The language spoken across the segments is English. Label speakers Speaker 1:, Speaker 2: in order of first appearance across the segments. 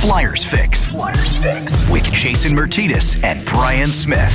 Speaker 1: Flyers Fix. Flyers Fix with Jason Myrtetus and Brian Smith.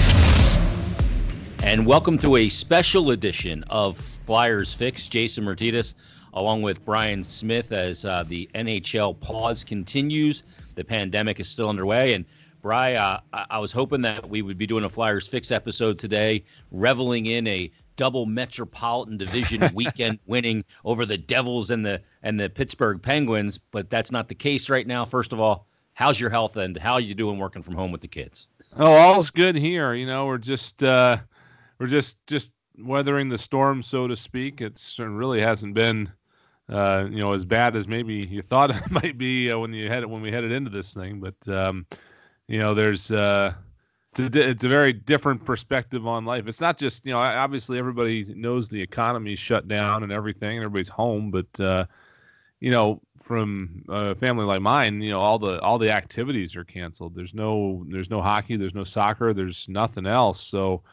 Speaker 2: And welcome to a special edition of Flyers Fix. Jason Myrtetus, along with Brian Smith, as uh, the NHL pause continues. The pandemic is still underway, and Bry, uh, I was hoping that we would be doing a Flyers Fix episode today, reveling in a double Metropolitan Division weekend winning over the Devils and the and the Pittsburgh Penguins, but that's not the case right now. First of all, how's your health and how are you doing working from home with the kids?
Speaker 3: Oh, all's good here. You know, we're just uh, we're just just weathering the storm, so to speak. It's, it really hasn't been uh, you know as bad as maybe you thought it might be uh, when you had it when we headed into this thing, but um, you know, there's uh, it's a, it's a very different perspective on life. It's not just you know obviously everybody knows the economy's shut down and everything, and everybody's home, but uh, you know from a family like mine, you know all the all the activities are canceled. There's no there's no hockey, there's no soccer, there's nothing else. So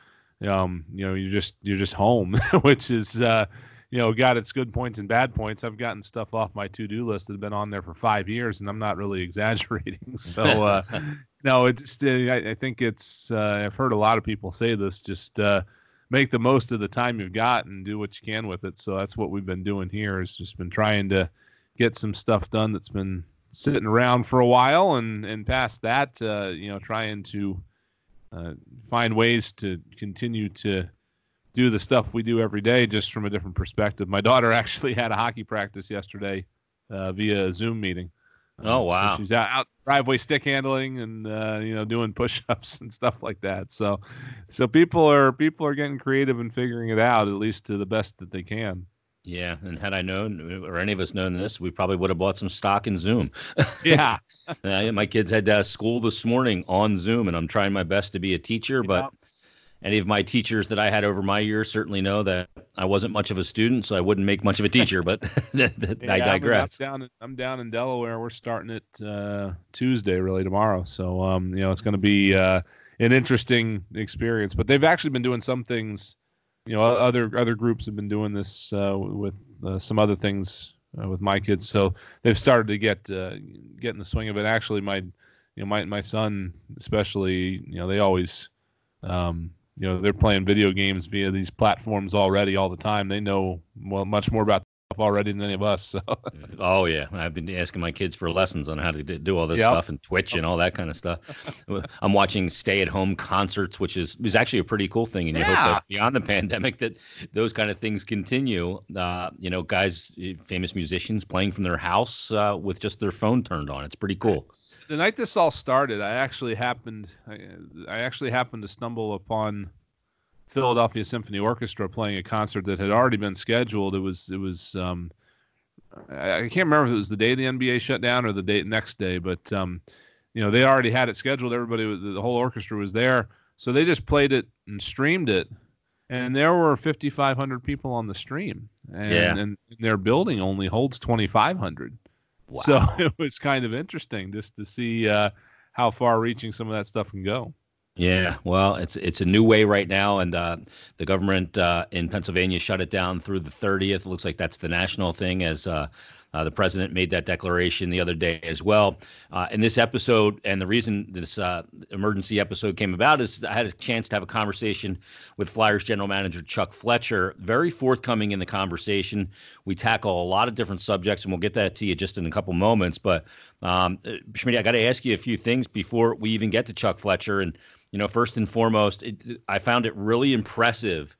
Speaker 3: um, you know you're just you're just home, which is uh, you know got its good points and bad points. I've gotten stuff off my to do list that have been on there for five years, and I'm not really exaggerating. So uh, no, it's uh, I, I, think it's uh, I've heard a lot of people say this. Just uh, make the most of the time you've got and do what you can with it. So that's what we've been doing here. Is just been trying to get some stuff done that's been sitting around for a while, and and past that, uh, you know, trying to uh, find ways to continue to do the stuff we do every day, just from a different perspective. My daughter actually had a hockey practice yesterday uh, via a Zoom meeting.
Speaker 2: Oh wow!
Speaker 3: So she's out, out driveway stick handling and uh, you know doing push-ups and stuff like that. So, so people are people are getting creative and figuring it out at least to the best that they can.
Speaker 2: Yeah, and had I known, or any of us known this, we probably would have bought some stock in Zoom.
Speaker 3: yeah,
Speaker 2: uh, my kids had uh, school this morning on Zoom, and I'm trying my best to be a teacher, but any of my teachers that I had over my years certainly know that I wasn't much of a student, so I wouldn't make much of a teacher. But yeah, I digress.
Speaker 3: I'm down, in, I'm down in Delaware. We're starting it uh, Tuesday, really tomorrow. So um, you know, it's going to be uh, an interesting experience. But they've actually been doing some things. You know, other other groups have been doing this uh, with uh, some other things uh, with my kids. So they've started to get uh, get in the swing of it. Actually, my you know my my son especially. You know, they always um, you know they're playing video games via these platforms already all the time. They know well much more about stuff already than any of us. So.
Speaker 2: oh yeah, I've been asking my kids for lessons on how to do all this yep. stuff and Twitch and all that kind of stuff. I'm watching stay-at-home concerts, which is is actually a pretty cool thing, and you yeah. hope that beyond the pandemic that those kind of things continue. Uh, you know, guys, famous musicians playing from their house uh, with just their phone turned on. It's pretty cool
Speaker 3: the night this all started, I actually happened I, I, actually happened to stumble upon Philadelphia Symphony Orchestra playing a concert that had already been scheduled. It was it was um, I, I, can't remember if it was the day the NBA shut down or the day next day, but um, you know they already had it scheduled. Everybody, the whole orchestra was there, so they just played it and streamed it, and there were 5,500 people on the stream, and, yeah. and their building only holds 2,500. Wow. So it was kind of interesting just to see uh, how far reaching some of that stuff can go.
Speaker 2: Yeah, well, it's it's a new way right now, and uh, the government uh, in Pennsylvania shut it down through the 30th. It looks like that's the national thing, as uh, uh, the president made that declaration the other day as well. Uh, in this episode, and the reason this uh, emergency episode came about is I had a chance to have a conversation with Flyers general manager Chuck Fletcher. Very forthcoming in the conversation. We tackle a lot of different subjects, and we'll get that to you just in a couple moments. But um, uh, Schmidt, I got to ask you a few things before we even get to Chuck Fletcher. And you know, first and foremost, it, I found it really impressive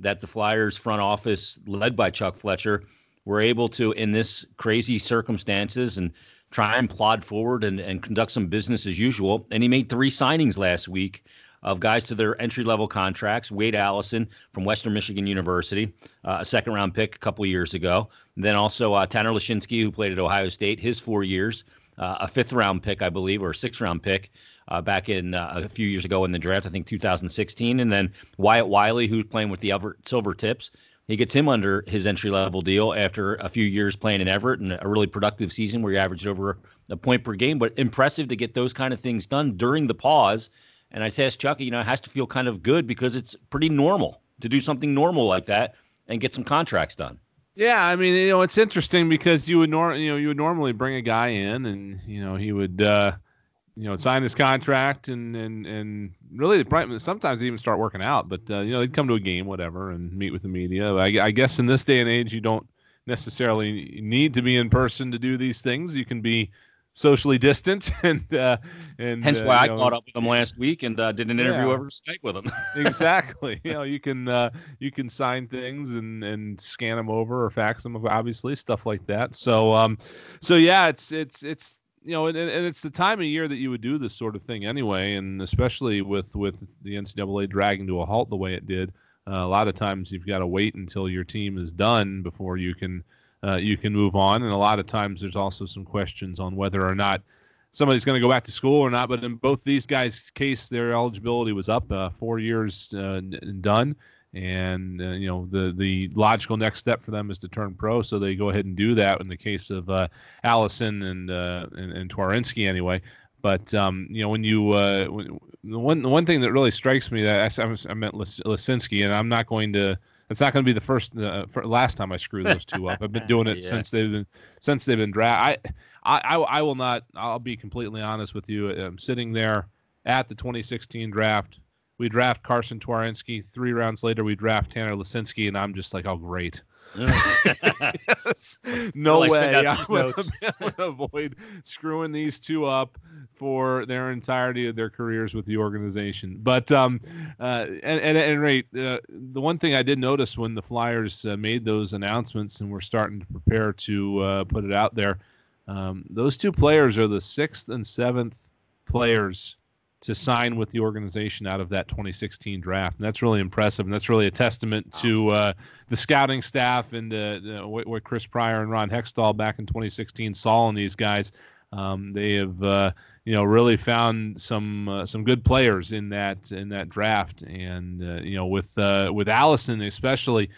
Speaker 2: that the Flyers front office, led by Chuck Fletcher, were able to, in this crazy circumstances, and try and plod forward and, and conduct some business as usual. And he made three signings last week of guys to their entry level contracts. Wade Allison from Western Michigan University, uh, a second round pick a couple years ago. And then also uh, Tanner Laczynski, who played at Ohio State, his four years, uh, a fifth round pick, I believe, or a sixth round pick. Uh, back in uh, a few years ago in the draft, I think 2016, and then Wyatte Wylie, who's playing with the Everett Silvertips, he gets him under his entry level deal after a few years playing in Everett and a really productive season where he averaged over a point per game. But impressive to get those kind of things done during the pause. And I asked Chucky, you know, it has to feel kind of good because it's pretty normal to do something normal like that and get some contracts done.
Speaker 3: Yeah, I mean, you know, it's interesting because you would nor- you know you would normally bring a guy in, and you know he would uh, you know sign his contract and and and really sometimes even start working out, but uh, you know they'd come to a game, whatever, and meet with the media. I, I guess in this day and age, you don't necessarily need to be in person to do these things. You can be socially distant and uh, and
Speaker 2: hence
Speaker 3: uh,
Speaker 2: why I
Speaker 3: know,
Speaker 2: caught up with him last week and uh, did an interview
Speaker 3: Yeah.
Speaker 2: over Skype with him.
Speaker 3: exactly. You know, you can uh, you can sign things and and scan them over or fax them, obviously stuff like that. So um, so yeah, it's it's it's you know, and, and it's the time of year that you would do this sort of thing anyway, and especially with with the NCAA dragging to a halt the way it did. Uh, a lot of times you've got to wait until your team is done before you can uh, you can move on, and a lot of times there's also some questions on whether or not somebody's going to go back to school or not. But in both these guys' case, their eligibility was up, uh, four years uh, n- done, and uh, you know the the logical next step for them is to turn pro, so they go ahead and do that. In the case of uh, Allison and, uh, and and Twarynski, anyway. But um, you know when you uh, when, the one the one thing that really strikes me that I, I meant Lis- Lisinski, and I'm not going to. It's not going to be the first, uh, last time I screw those two up. I've been doing it
Speaker 2: Yeah.
Speaker 3: since they've been since they've been drafted. I, I, I will not. I'll be completely honest with you. I'm sitting there at the 2016 draft. We draft Carsen Twarynski. Three rounds later, we draft Tanner Lisinski, and I'm just like, oh great. Yes. no
Speaker 2: Well,
Speaker 3: way. I'm. I'm gonna avoid screwing these two up for their entirety of their careers with the organization. But um, uh, and, and at any rate, uh, the one thing I did notice when the Flyers uh, made those announcements and were starting to prepare to uh, put it out there, um, those two players are the sixth and seventh players to sign with the organization out of that 2016 draft, and that's really impressive. And that's really a testament to uh, the scouting staff and uh, what, what Chris Pryor and Ron Hextall back in 2016 saw in these guys. Um, they have, uh, you know, really found some uh, some good players in that in that draft, and uh, you know, with uh, with Allison especially.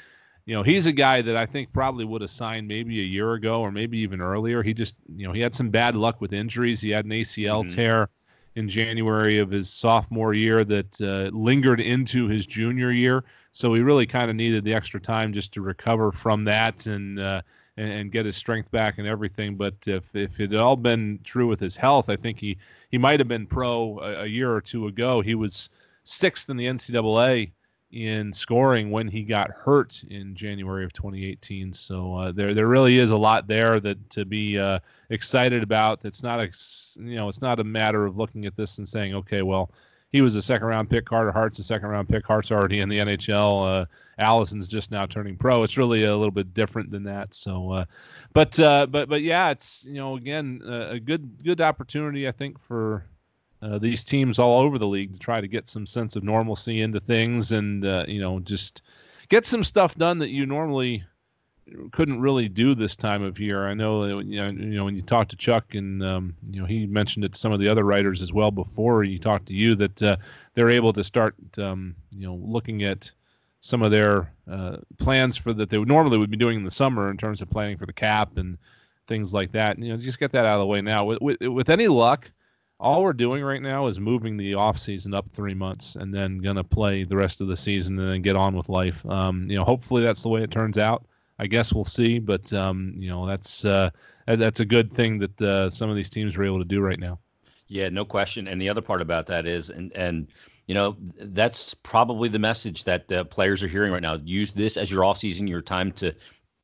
Speaker 3: You know, he's a guy that I think probably would have signed maybe a year ago or maybe even earlier. He just, you know, he had some bad luck with injuries. He had an ACL
Speaker 2: Mhm.
Speaker 3: tear in January of his sophomore year that uh, lingered into his junior year. So he really kind of needed the extra time just to recover from that and, uh, and get his strength back and everything. But if if it had all been true with his health, I think he he might have been pro a, a year or two ago. He was sixth in the NCAA in scoring when he got hurt in January of 2018. So uh, there there really is a lot there that to be uh, excited about. It's not a you know it's not a matter of looking at this and saying okay well he was a second round pick. Carter Hart's a second round pick. Hart's already in the NHL. Uh, Allison's just now turning pro. It's really a little bit different than that. So, uh, but uh, but but yeah, it's you know again a good good opportunity I think for uh, these teams all over the league to try to get some sense of normalcy into things and uh, you know just get some stuff done that you normally couldn't really do this time of year. I know that, you know, you know when you talk to Chuck and um, you know he mentioned it to some of the other writers as well before he talked to you that uh, they're able to start um, you know looking at some of their uh, plans for that they would normally would be doing in the summer in terms of planning for the cap and things like that. And, you know, just get that out of the way now. With, with, with any luck, all we're doing right now is moving the off season up three months and then gonna play the rest of the season and then get on with life. Um, you know, hopefully that's the way it turns out. I guess we'll see, but um, you know, that's uh, that's a good thing that uh, some of these teams are able to do right now.
Speaker 2: Yeah, no question. And the other part about that is, and and you know, that's probably the message that uh, players are hearing right now. Use this as your off season, your time to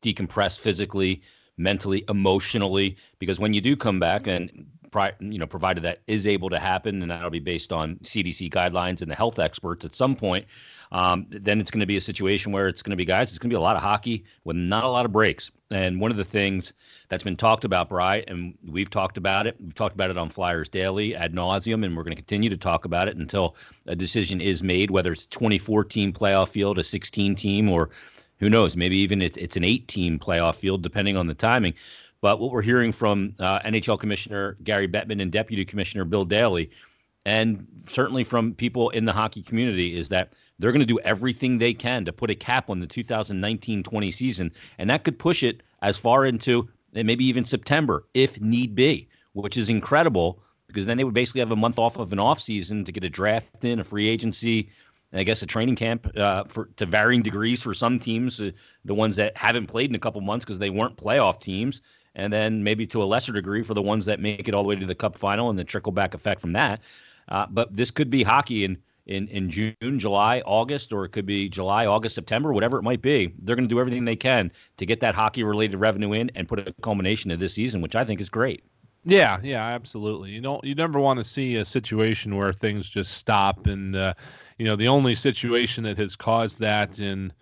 Speaker 2: decompress physically, mentally, emotionally, because when you do come back and pri- you know, provided that is able to happen, and that'll be based on CDC guidelines and the health experts at some point. Um, then it's going to be a situation where it's going to be guys. It's going to be a lot of hockey with not a lot of breaks. And one of the things that's been talked about, Bry, and we've talked about it. We've talked about it on Flyers Daily ad nauseum, and we're going to continue to talk about it until a decision is made, whether it's 24 team playoff field, a 16 team, or who knows, maybe even it's it's an eight team playoff field, depending on the timing. But what we're hearing from uh, NHL Commissioner Gary Bettman and Deputy Commissioner Bill Daly, and certainly from people in the hockey community, is that they're going to do everything they can to put a cap on the 2019-20 season, and that could push it as far into maybe even September if need be, which is incredible because then they would basically have a month off of an off season to get a draft in, a free agency, and
Speaker 4: I guess a training camp uh, for to varying degrees for some teams, uh, the ones that haven't played in a couple months because they weren't playoff teams, and then maybe to a lesser degree for the ones that make it all the way to the Cup final and the trickle back effect from that. Uh, but this could be hockey in, in in June, July, August, or it could be July, August, September, whatever it might be. They're going to do everything they can to get that hockey related revenue in and put a culmination to this season, which I think is great.
Speaker 3: Yeah, yeah, absolutely. You don't you never want to see a situation where things just stop and uh, you know, the only situation that has caused that in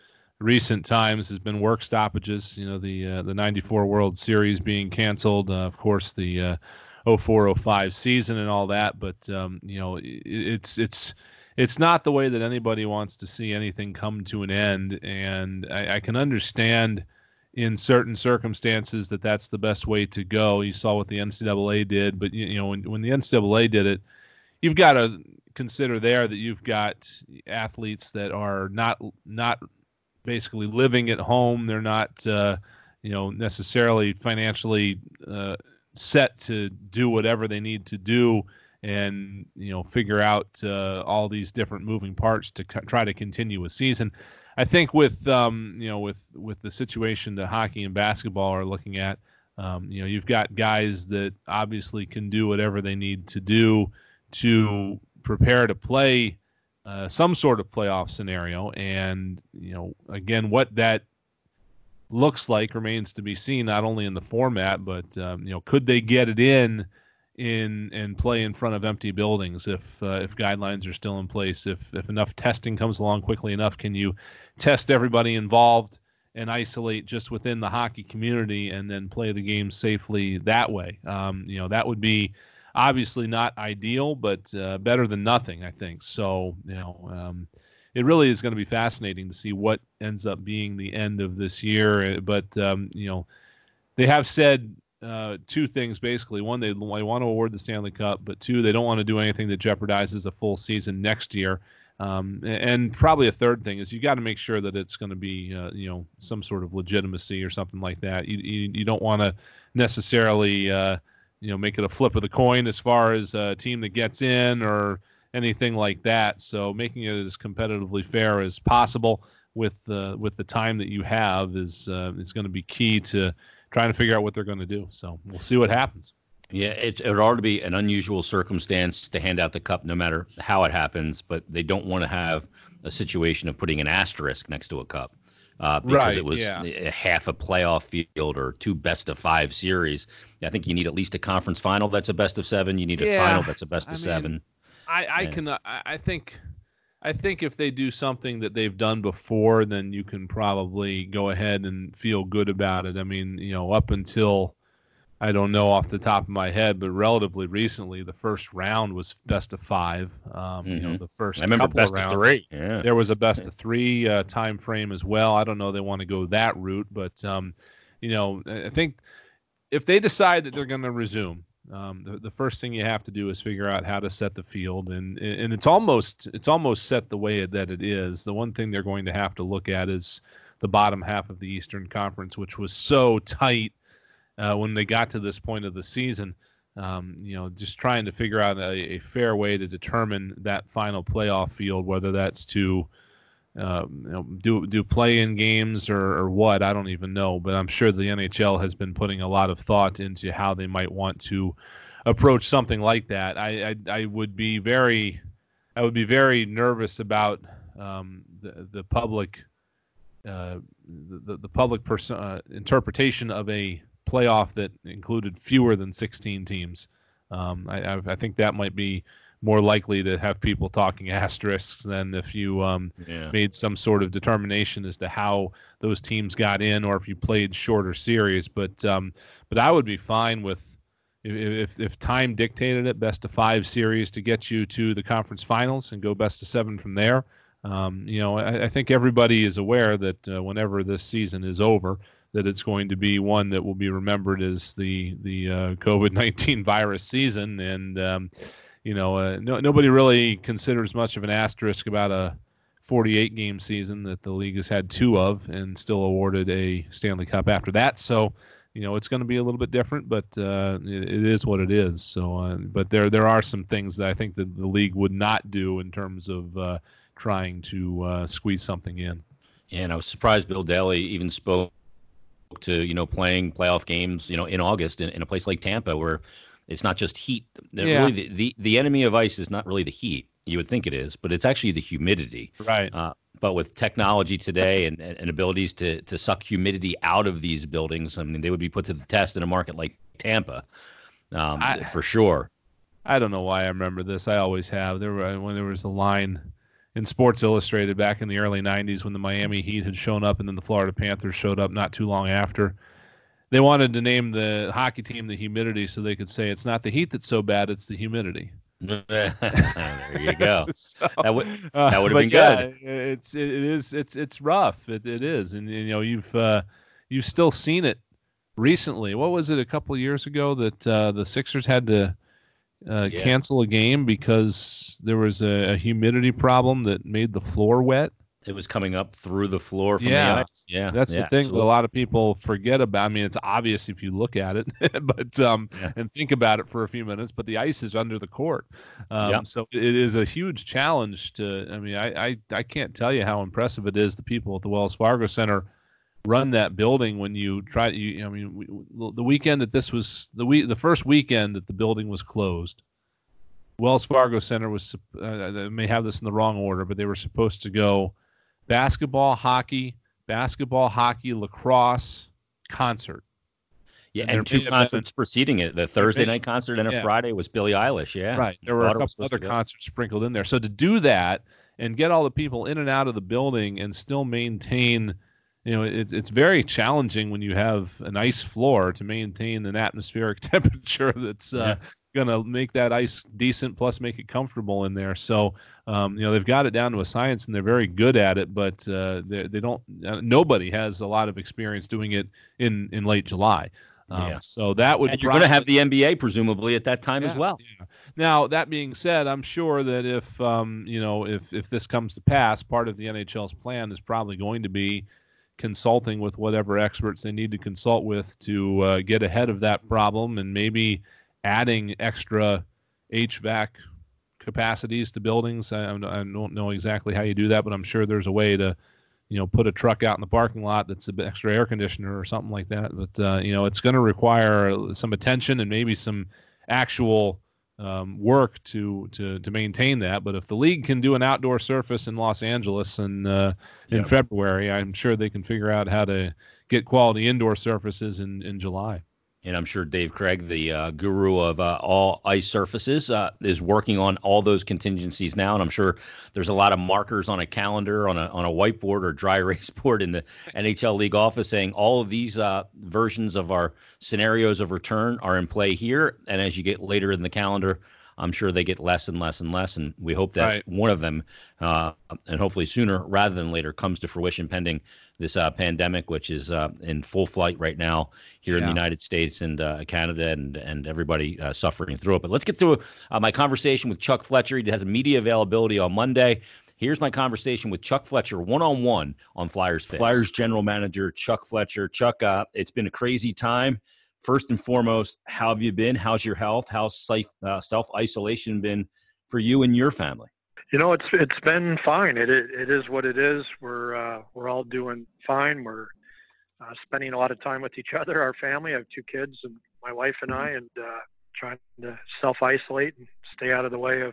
Speaker 3: recent times has been work stoppages. You know, the uh, the '94 World Series being canceled, uh, of course, the uh, 0405 season and all that. But um, you know, it, it's it's it's not the way that anybody wants to see anything come to an end, and I, I can understand in certain circumstances that that's the best way to go. You saw what the NCAA did, but you, you know when, when the NCAA did it, you've got to consider there that you've got athletes that are not not basically living at home. They're not uh, you know necessarily financially uh, set to do whatever they need to do and you know figure out uh, all these different moving parts to co- try to continue a season. I think with um, you know with with the situation that hockey and basketball are looking at, um, you know you've got guys that obviously can do whatever they need to do to prepare to play uh, some sort of playoff scenario. And, you know, again, what that looks like remains to be seen, not only in the format, but, um, you know, could they get it in? in and play in front of empty buildings if uh, if guidelines are still in place if if enough testing comes along quickly enough can you test everybody involved and isolate just within the hockey community and then play the game safely that way um, you know that would be obviously not ideal, but uh, better than nothing, I think. So, you know, um, it really is going to be fascinating to see what ends up being the end of this year. But, um, you know, they have said uh, two things basically. One, they, they want to award the Stanley Cup, but two, they don't want to do anything that jeopardizes a full season next year. Um, and probably a third thing is you got to make sure that it's going to be, uh, you know, some sort of legitimacy or something like that. You, you, you don't want to necessarily, uh, you know make it a flip of the coin as far as a team that gets in or anything like that. So making it as competitively fair as possible with the with the time that you have is uh, is going to be key to trying to figure out what they're going to do. So we'll see what happens.
Speaker 4: Yeah, it, it to be an unusual circumstance to hand out the cup, no matter how it happens. But they don't want to have a situation of putting an asterisk next to a cup uh, because
Speaker 3: right,
Speaker 4: it was
Speaker 3: yeah.
Speaker 4: a half a playoff field or two best of five series. I think you need at least a conference final that's a best of seven. You need a
Speaker 3: Yeah,
Speaker 4: final that's a best
Speaker 3: I
Speaker 4: of
Speaker 3: mean,
Speaker 4: seven.
Speaker 3: I, I
Speaker 4: Yeah.
Speaker 3: can I, I think I think if they do something that they've done before, then you can probably go ahead and feel good about it. I mean, you know, up until I don't know off the top of my head, but relatively recently, the first round was best of five. Um, You know,
Speaker 4: Mhm.
Speaker 3: the first
Speaker 4: I remember
Speaker 3: couple
Speaker 4: best
Speaker 3: of rounds,
Speaker 4: of three. Yeah.
Speaker 3: there was a best of three uh, time frame as well. I don't know they want to go that route, but um, you know, I I think if they decide that they're going to resume, um, the, the first thing you have to do is figure out how to set the field, and and it's almost it's almost set the way that it is. The one thing they're going to have to look at is the bottom half of the Eastern Conference, which was so tight uh, when they got to this point of the season. Um, you know, just trying to figure out a, a fair way to determine that final playoff field, whether that's to um, you know, do do play in games or, or what I don't even know, but I'm sure the NHL has been putting a lot of thought into how they might want to approach something like that. I I, I would be very I would be very nervous about um, the the public uh, the the public pers- uh, interpretation of a playoff that included fewer than 16 teams. Um, I, I think that might be more likely to have people talking asterisks than if you um,
Speaker 4: yeah.
Speaker 3: made some sort of determination as to how those teams got in or if you played shorter series. But um, but I would be fine with if, if if time dictated it, best of five series to get you to the conference finals and go best of seven from there. Um, you know, I, I think everybody is aware that uh, whenever this season is over, that it's going to be one that will be remembered as the the uh, COVID nineteen virus season, and um, you know, uh, no, nobody really considers much of an asterisk about a 48 game season that the league has had two of and still awarded a Stanley Cup after that. So, you know it's going to be a little bit different, but uh, it, it is what it is. So, uh, but there there are some things that I think that the league would not do in terms of uh, trying to uh, squeeze something in.
Speaker 2: Yeah, and I was surprised Bill Daly even spoke to you know playing playoff games you know in August in, in a place like Tampa where it's not just heat. Yeah. Really, the, the, the enemy of ice is not really the heat. You would think it is, but it's actually the humidity.
Speaker 3: Right. Uh,
Speaker 2: but with technology today and, and abilities to to suck humidity out of these buildings, I mean, they would be put to the test in a market like Tampa, um, I, for sure.
Speaker 3: I don't know why I remember this. I always have. There were, when there was a line in Sports Illustrated back in the early '90s when the Miami Heat had shown up, and then the Florida Panthers showed up not too long after. They wanted to name the hockey team the humidity so they could say it's not the heat that's so bad, it's the humidity.
Speaker 2: there you go. so, that would uh, that would have been yeah, good.
Speaker 3: It's it is it's it's rough. It it is, and you know you've uh, you've still seen it recently. What was it a couple years ago that uh, the Sixers had to uh, yeah. cancel a game because there was a, a humidity problem that made the floor wet?
Speaker 2: it was coming up through the floor from
Speaker 3: yeah.
Speaker 2: the ice.
Speaker 3: Yeah, that's yeah, the thing absolutely. that a lot of people forget about. I mean, it's obvious if you look at it, but um, yeah. and think about it for a few minutes. But the ice is under the court, um, yep. so it is a huge challenge. To I mean, I, I I can't tell you how impressive it is. The people at the Wells Fargo Center run that building when you try. You I mean, we, the weekend that this was the week, the first weekend that the building was closed. Wells Fargo Center was, uh, I may have this in the wrong order, but they were supposed to go basketball, hockey, basketball, hockey, lacrosse, concert.
Speaker 2: Yeah, and, and two concerts been, preceding it. The Thursday night concert and a yeah. Friday was Billie Eilish. Yeah,
Speaker 3: right. There were a couple other concerts sprinkled in there. So to do that and get all the people in and out of the building and still maintain, you know, it's it's very challenging when you have an ice floor to maintain an atmospheric temperature that's uh, yeah. going to make that ice decent plus make it comfortable in there. So um, you know they've got it down to a science and they're very good at it but uh, they, they don't uh, nobody has a lot of experience doing it in in late july. Um, yeah. so that would
Speaker 2: and you're going to have the nba presumably at that time yeah, as well. Yeah.
Speaker 3: now that being said i'm sure that if um, you know if if this comes to pass part of the nhl's plan is probably going to be consulting with whatever experts they need to consult with to uh, get ahead of that problem and maybe adding extra HVAC capacities to buildings. I, I, don't know exactly how you do that, but I'm sure there's a way to, you know, put a truck out in the parking lot that's an extra air conditioner or something like that. But uh, you know, it's going to require some attention and maybe some actual um, work to to to maintain that. But if the league can do an outdoor surface in Los Angeles in uh, in yep. February, I'm sure they can figure out how to get quality indoor surfaces in in July
Speaker 2: and I'm sure Dan Craig, the uh, guru of uh, all ice surfaces, uh, is working on all those contingencies now. And I'm sure there's a lot of markers on a calendar, on a on a whiteboard or dry erase board in the NHL league office saying all of these uh, versions of our scenarios of return are in play here. And as you get later in the calendar, I'm sure they get less and less and less. And we hope that right. one of them, uh, and hopefully sooner rather than later, comes to fruition pending this uh, pandemic, which is uh, in full flight right now here yeah. in the United States and uh, Canada and and everybody uh, suffering through it. But let's get to uh, my conversation with Chuck Fletcher. He has media availability on Monday. Here's my conversation with Chuck Fletcher, one on one on Flyers. Fix.
Speaker 5: Flyers general manager Chuck Fletcher. Chuck, uh, it's been a crazy time. First and foremost, how have you been? How's your health? How's self isolation been for you and your family?
Speaker 6: You know, it's it's been fine. It it, it is what it is. We're uh, we're all doing fine. We're uh, spending a lot of time with each other, our family. I have two kids and my wife and I, and uh, trying to self isolate and stay out of the way of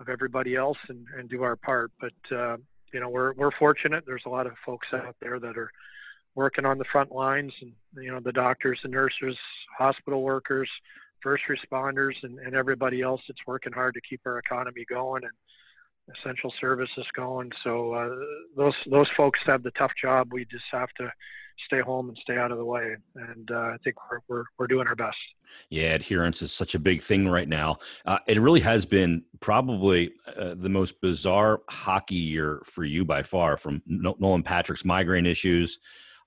Speaker 6: of everybody else and, and do our part. But uh, you know, we're we're fortunate. There's a lot of folks out there that are working on the front lines, and you know, the doctors, the nurses, hospital workers, first responders, and, and everybody else that's working hard to keep our economy going and essential services going. So uh, those those folks have the tough job. We just have to stay home and stay out of the way. And uh, I think we're, we're, we're doing our best.
Speaker 2: Yeah, adherence is such a big thing right now. Uh, it really has been probably uh, the most bizarre hockey year for you by far. From Nolan Patrick's migraine issues,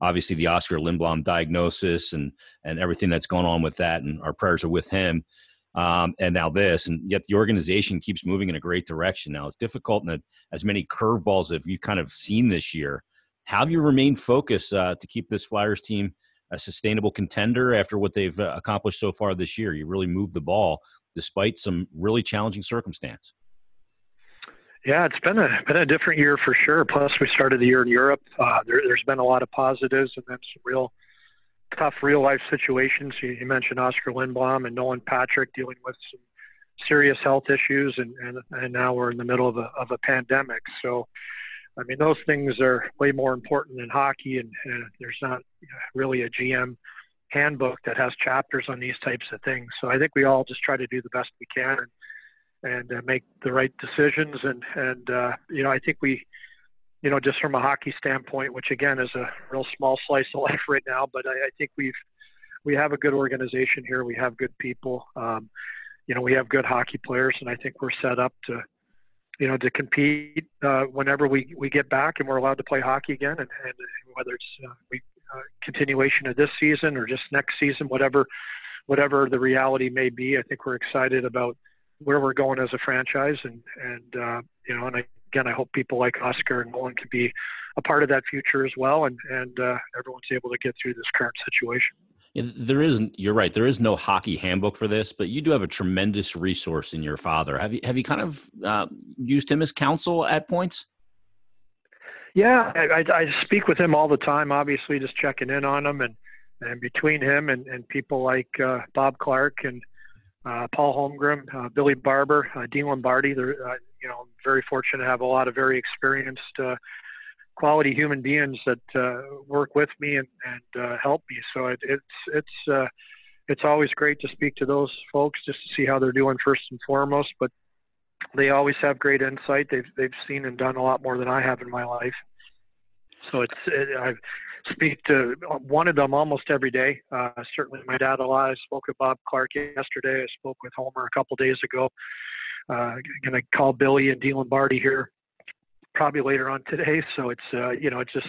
Speaker 2: obviously the Oskar Lindblom diagnosis, and and everything that's going on with that. And our prayers are with him um, and now this, and yet the organization keeps moving in a great direction. Now it's difficult, and as many curveballs as you've kind of seen this year. How have you remained focused uh, to keep this Flyers team a sustainable contender after what they've uh, accomplished so far this year? You really moved the ball despite some really challenging circumstance.
Speaker 6: Yeah, it's been a been a different year for sure. Plus, we started the year in Europe. Uh, there, has been a lot of positives and then some real tough real life situations. You, you, mentioned Oskar Lindblom and Nolan Patrick dealing with some serious health issues, and, and and now we're in the middle of a of a pandemic. So, I mean, those things are way more important than hockey, and, and there's not really a GM handbook that has chapters on these types of things. So I think we all just try to do the best we can. And, and uh, make the right decisions. And and uh, you know, I think we, you know, just from a hockey standpoint, which again is a real small slice of life right now, but I, I think we've we have a good organization here. We have good people. Um, you know, we have good hockey players, and I think we're set up to, you know, to compete uh, whenever we, we get back and we're allowed to play hockey again. And, and whether it's uh, we, uh, continuation of this season or just next season, whatever whatever the reality may be, I think we're excited about where we're going as a franchise, and and uh, you know, and again, I hope people like Oskar and Nolan can be a part of that future as well, and and uh, everyone's able to get through this current situation.
Speaker 2: Yeah, there is, you're right. There is no hockey handbook for this, but you do have a tremendous resource in your father. Have you have you kind of uh, used him as counsel at points?
Speaker 6: Yeah, I, I, speak with him all the time. Obviously, just checking in on him, and and between him and, and people like uh, Bob Clarke and uh, Paul Holmgren, uh, Billy Barber, uh, Dean Lombardi. They're, uh, you know, very fortunate to have a lot of very experienced, uh, quality human beings that uh, work with me and, and uh, help me. So it, it's it's it's always great to speak to those folks just to see how they're doing first and foremost. But they always have great insight. They've they've seen and done a lot more than I have in my life. So it's it, I've speak to one of them almost every day. Uh, certainly, my dad a lot. I spoke with Bob Clarke yesterday. I spoke with Homer a couple days ago. Uh, going to call Billy and Dean Lombardi here probably later on today. So it's uh, you know it's just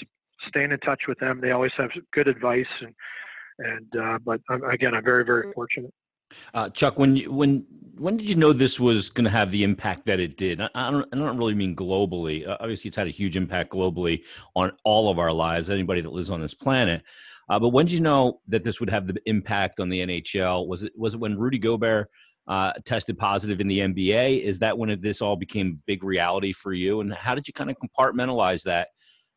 Speaker 6: staying in touch with them. They always have good advice and and uh, but I'm, again I'm very very fortunate.
Speaker 2: Uh, Chuck, when you, when when did you know this was going to have the impact that it did? I, I, don't I don't really mean globally. Uh, obviously, it's had a huge impact globally on all of our lives, anybody that lives on this planet. Uh, but when did you know that this would have the impact on the NHL? Was it was it when Rudy Gobert uh, tested positive in the NBA? Is that when this all became big reality for you? And how did you kind of compartmentalize that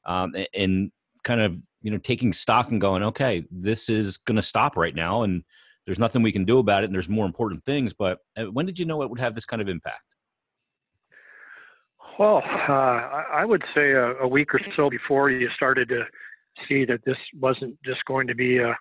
Speaker 2: um, and kind of you know taking stock and going, okay, this is going to stop right now, and there's nothing we can do about it and there's more important things but uh, when did you know it would have this kind of impact?
Speaker 6: Well uh, i would say a, a, week or so before you started to see that this wasn't just going to be a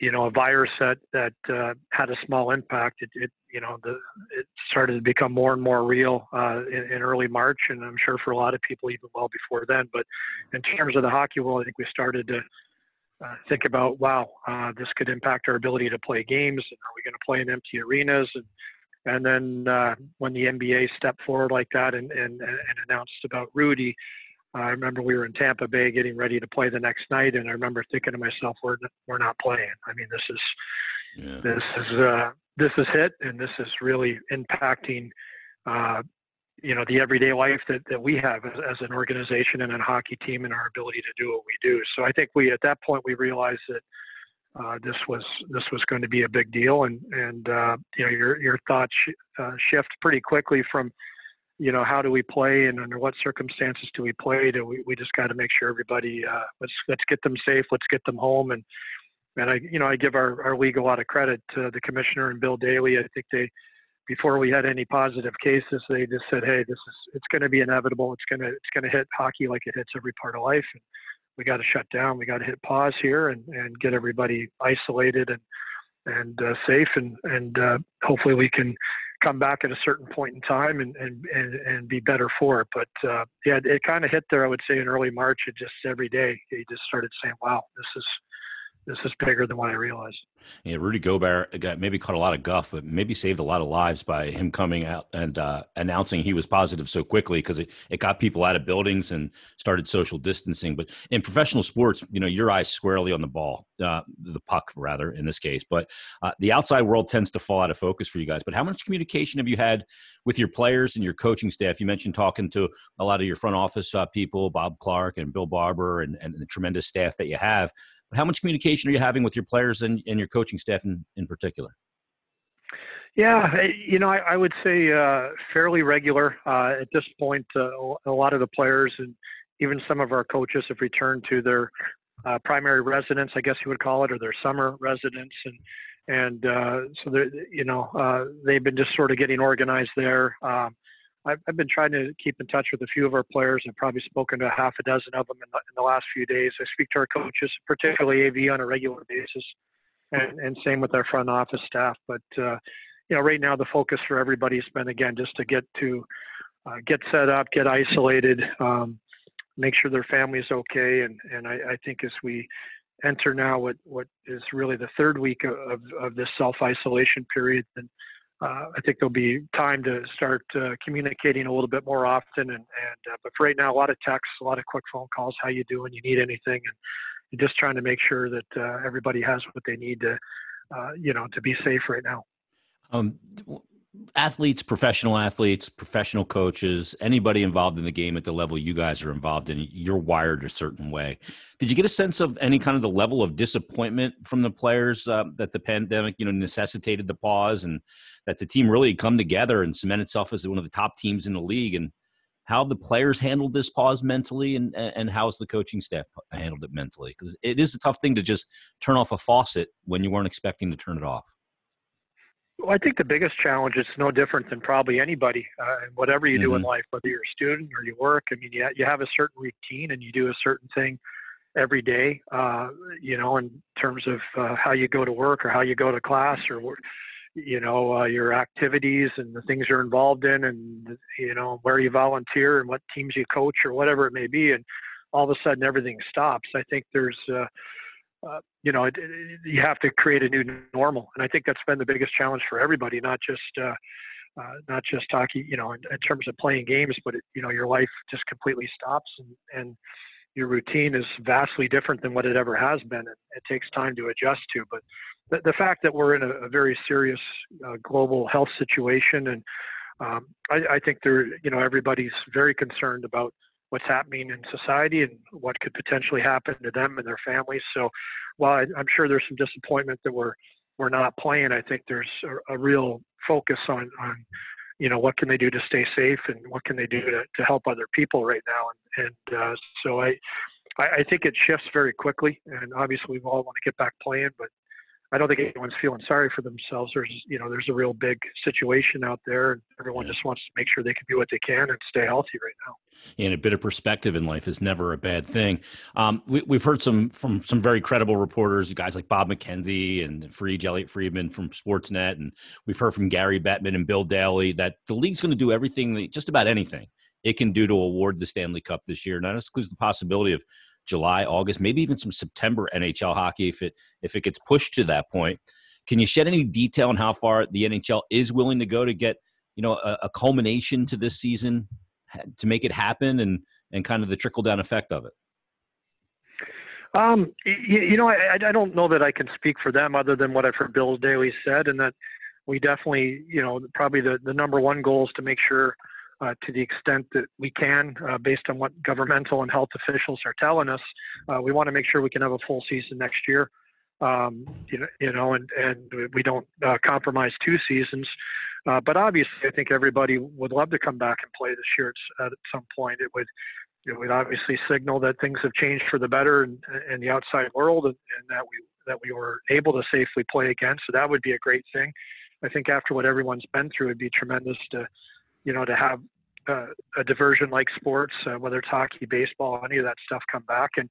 Speaker 6: you know a virus that that uh, had a small impact. It, it, you know the it started to become more and more real uh, in, in, early march and i'm sure for a lot of people even well before then. But in terms of the hockey world i think we started to uh, think about, wow, uh, this could impact our ability to play games. Are we going to play in empty arenas? And and then uh, when the NBA stepped forward like that and, and, and announced about Rudy, I remember we were in Tampa Bay getting ready to play the next night, and I remember thinking to myself, "We're we're not playing. I mean, this is yeah. this is uh, this is hit, and this is really impacting uh, you know the everyday life that, that we have as, as, an organization and a hockey team and our ability to do what we do. So I think we at that point we realized that uh, this was this was going to be a big deal, and and uh, you know your your thoughts sh- uh, shift pretty quickly from you know how do we play and under what circumstances do we play to we, we just got to make sure everybody uh, let's let's get them safe, let's get them home, and and I you know I give our our league a lot of credit to the commissioner and Bill Daly. I think they before we had any positive cases, they just said, "Hey, this is it's going to be inevitable. It's going to it's going to hit hockey like it hits every part of life, and we got to shut down. We got to hit pause here and and get everybody isolated and and uh, safe, and and uh, hopefully we can come back at a certain point in time and and and, and be better for it. But uh, yeah, it, kind of hit there. I would say in early March, it just every day you just started saying, "Wow, this is." This is bigger than what I realized.
Speaker 2: Yeah, Rudy Gobert got maybe caught a lot of guff, but maybe saved a lot of lives by him coming out and uh, announcing he was positive so quickly because it, it got people out of buildings and started social distancing. But in professional sports, you know, your eyes squarely on the ball, uh, the puck rather in this case. But uh, the outside world tends to fall out of focus for you guys. But how much communication have you had with your players and your coaching staff? You mentioned talking to a lot of your front office uh, people, Bob Clarke and Bill Barber, and, and the tremendous staff that you have how much communication are you having with your players and, and your coaching staff in, in particular?
Speaker 6: Yeah, you know, I, I would say uh, fairly regular uh, at this point. Uh, a lot of the players and even some of our coaches have returned to their uh, primary residence, I guess you would call it, or their summer residence, and and uh, so they you know uh, they've been just sort of getting organized there. Um, I've, I've been trying to keep in touch with a few of our players. I've probably spoken to half a dozen of them in the, in the last few days. I speak to our coaches, particularly AV, on a regular basis, and, and same with our front office staff. But uh, you know, right now the focus for everybody has been again just to get to uh, get set up, get isolated, um, make sure their family is okay, and and I, I think as we enter now what what is really the third week of of this self isolation period, then uh, I think there'll be time to start uh, communicating a little bit more often. And, and uh, but for right now, a lot of texts, a lot of quick phone calls. How you doing? You need anything? And just trying to make sure that uh, everybody has what they need to, uh, you know, to be safe right now.
Speaker 2: Um, athletes, professional athletes, professional coaches, anybody involved in the game at the level you guys are involved in, you're wired a certain way. Did you get a sense of any kind of the level of disappointment from the players uh, that the pandemic, you know, necessitated the pause and that the team really come together and cement itself as one of the top teams in the league and how the players handled this pause mentally and and how's the coaching staff handled it mentally because it is a tough thing to just turn off a faucet when you weren't expecting to turn it off
Speaker 6: well, I think the biggest challenge is no different than probably anybody, uh, whatever you mm-hmm. do in mm-hmm. life, whether you're a student or you work. I mean, you, you have a certain routine and you do a certain thing every day, uh, you know, in terms of uh, how you go to work or how you go to class or, you know, uh, your activities and the things you're involved in and, you know, where you volunteer and what teams you coach or whatever it may be. And all of a sudden everything stops. I think there's, uh, uh, you know, it, it, you have to create a new normal, and I think that's been the biggest challenge for everybody, not just uh, uh, not just hockey, you know, in, in terms of playing games, but it, you know, your life just completely stops, and, and your routine is vastly different than what it ever has been. It, it takes time to adjust to, but the, the fact that we're in a, a very serious uh, global health situation, and um, I, I think there, you know, everybody's very concerned about what's happening in society and what could potentially happen to them and their families. So while I, am sure there's some disappointment that we're we're not playing, I think there's a, a, real focus on on you know what can they do to stay safe and what can they do to, to help other people right now. And, and uh, so I I think it shifts very quickly, and obviously we all want to get back playing, but I don't think anyone's feeling sorry for themselves. There's, you know, there's a real big situation out there, and everyone yeah. just wants to make sure they can do what they can and stay healthy right now.
Speaker 2: And a bit of perspective in life is never a bad thing. Um, we, have heard some from some very credible reporters, guys like Bob McKenzie and Free Elliotte Friedman from Sportsnet, and we've heard from Gary Bettman and Bill Daly that the league's going to do everything, just about anything it can do to award the Stanley Cup this year. Now, this includes the possibility of July, August, maybe even some September NHL hockey if it if it gets pushed to that point. Can you shed any detail on how far the NHL is willing to go to get you know a, a culmination to this season to make it happen and and kind of the trickle down effect of it?
Speaker 6: Um, you, you know, I, I don't know that I can speak for them other than what I've heard Bill Daly said, and that we definitely, you know, probably the, the number one goal is to make sure uh, to the extent that we can, uh, based on what governmental and health officials are telling us. Uh, we want to make sure we can have a full season next year. Um, you know, you know, and and we don't uh, compromise two seasons. Uh, but obviously, I think everybody would love to come back and play this year at, at some point. It would it would obviously signal that things have changed for the better in, in the outside world, and, and that we that we were able to safely play again. So that would be a great thing. I think after what everyone's been through, it'd be tremendous to you know, to have uh, a diversion like sports, uh, whether it's hockey, baseball, any of that stuff, come back and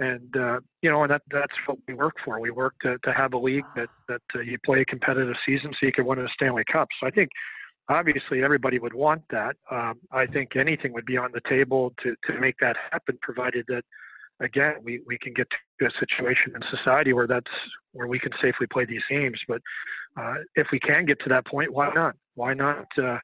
Speaker 6: and uh, you know, and that that's what we work for. We work to, to have a league that that uh, you play a competitive season so you can win a Stanley Cup. So I think obviously everybody would want that. Um, I think anything would be on the table to to make that happen, provided that again we we can get to a situation in society where that's where we can safely play these games. But uh, if we can get to that point, why not? Why not? Uh,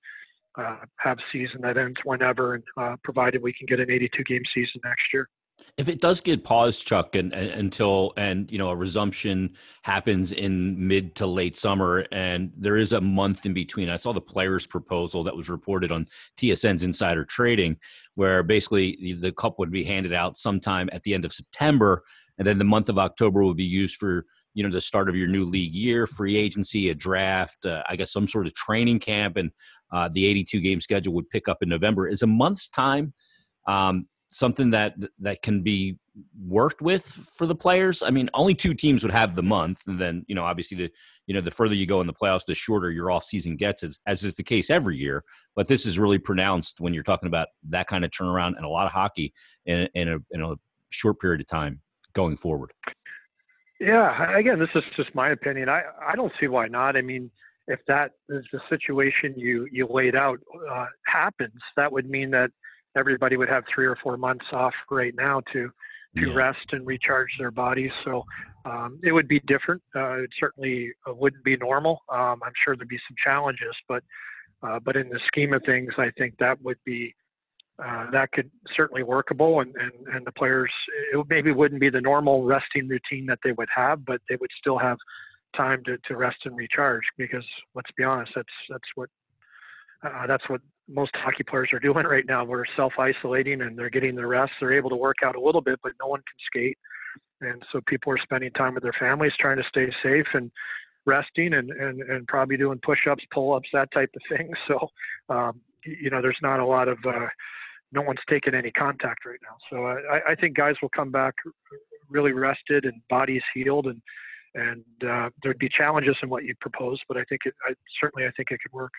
Speaker 6: uh, have season that ends whenever, and uh, provided we can get an 82 game season next year.
Speaker 2: If it does get paused, Chuck, and, and, until and you know a resumption happens in mid to late summer, and there is a month in between. I saw the players' proposal that was reported on TSN's Insider Trading, where basically the cup would be handed out sometime at the end of September, and then the month of October will be used for you know the start of your new league year, free agency, a draft, uh, I guess some sort of training camp, and uh, the 82 game schedule would pick up in November. Is a month's time um, something that that can be worked with for the players? I mean, only two teams would have the month, and then you know, obviously, the you know, the further you go in the playoffs, the shorter your off season gets, as, as is the case every year. But this is really pronounced when you're talking about that kind of turnaround and a lot of hockey in, in a in a short period of time going forward.
Speaker 6: Yeah, again, this is just my opinion. I I don't see why not. I mean, if that is the situation you you laid out uh, happens, that would mean that everybody would have three or four months off right now to to yeah. rest and recharge their bodies. So um, it would be different. Uh, it certainly uh, wouldn't be normal. Um, I'm sure there'd be some challenges, but uh, but in the scheme of things, I think that would be uh, that could certainly workable, and, and and the players it maybe wouldn't be the normal resting routine that they would have, but they would still have time to, to rest and recharge because let's be honest, that's that's what uh, that's what most hockey players are doing right now. We're self isolating and they're getting their rest. They're able to work out a little bit, but no one can skate. And so people are spending time with their families, trying to stay safe and resting and, and, and probably doing push ups, pull ups, that type of thing. So, um, you know, there's not a lot of, uh, no one's taking any contact right now. So I, I think guys will come back really rested and bodies healed and, and uh, there'd be challenges in what you propose, but I think it, I, certainly I think it could work.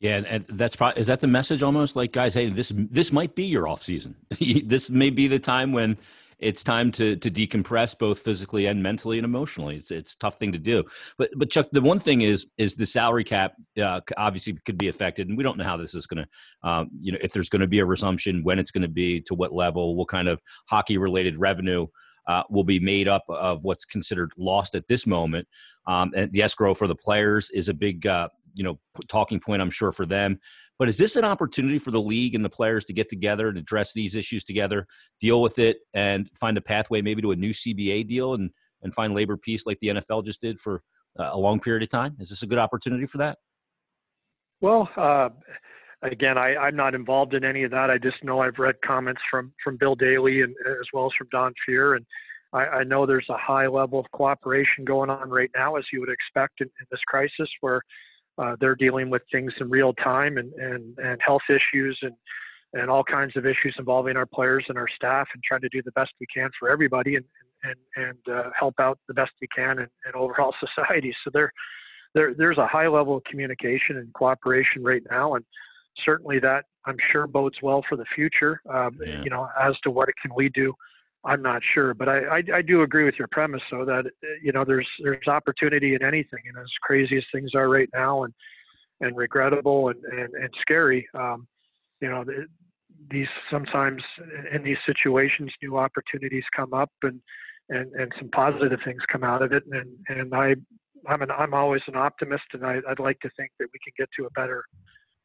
Speaker 2: Yeah, and, that's probably is that the message almost like guys, hey, this this might be your off season. this may be the time when it's time to to decompress both physically and mentally and emotionally. It's it's a tough thing to do. But but Chuck, the one thing is is the salary cap uh, obviously could be affected, and we don't know how this is going to, um, you know, if there's going to be a resumption, when it's going to be, to what level, what kind of hockey related revenue. Uh, will be made up of what's considered lost at this moment. Um, and the escrow for the players is a big uh, you know talking point i'm sure for them. But is this an opportunity for the league and the players to get together and address these issues together deal with it and find a pathway maybe to a new cba deal and and find labor peace like the nfl just did for uh, a long period of time? Is this a good opportunity for that?
Speaker 6: Well uh, again I, i'm not involved in any of that i just know i've read comments from from bill daly and as well as from don Fehr, and I, I know there's a high level of cooperation going on right now, as you would expect in, in this crisis, where uh, they're dealing with things in real time and, and, and health issues and, and all kinds of issues involving our players and our staff and trying to do the best we can for everybody and, and, and uh, help out the best we can in, in overall society. So there, there, there's a high level of communication and cooperation right now. And certainly that I'm sure bodes well for the future, um, yeah. you know, as to what it can lead to I'm not sure, but I, I, I do agree with your premise, though that you know there's there's opportunity in anything, and as crazy as things are right now, and and regrettable and and, and scary, um, you know, these sometimes in these situations, new opportunities come up, and and and some positive things come out of it, and and I I'm an I'm always an optimist, and I, I'd like to think that we can get to a better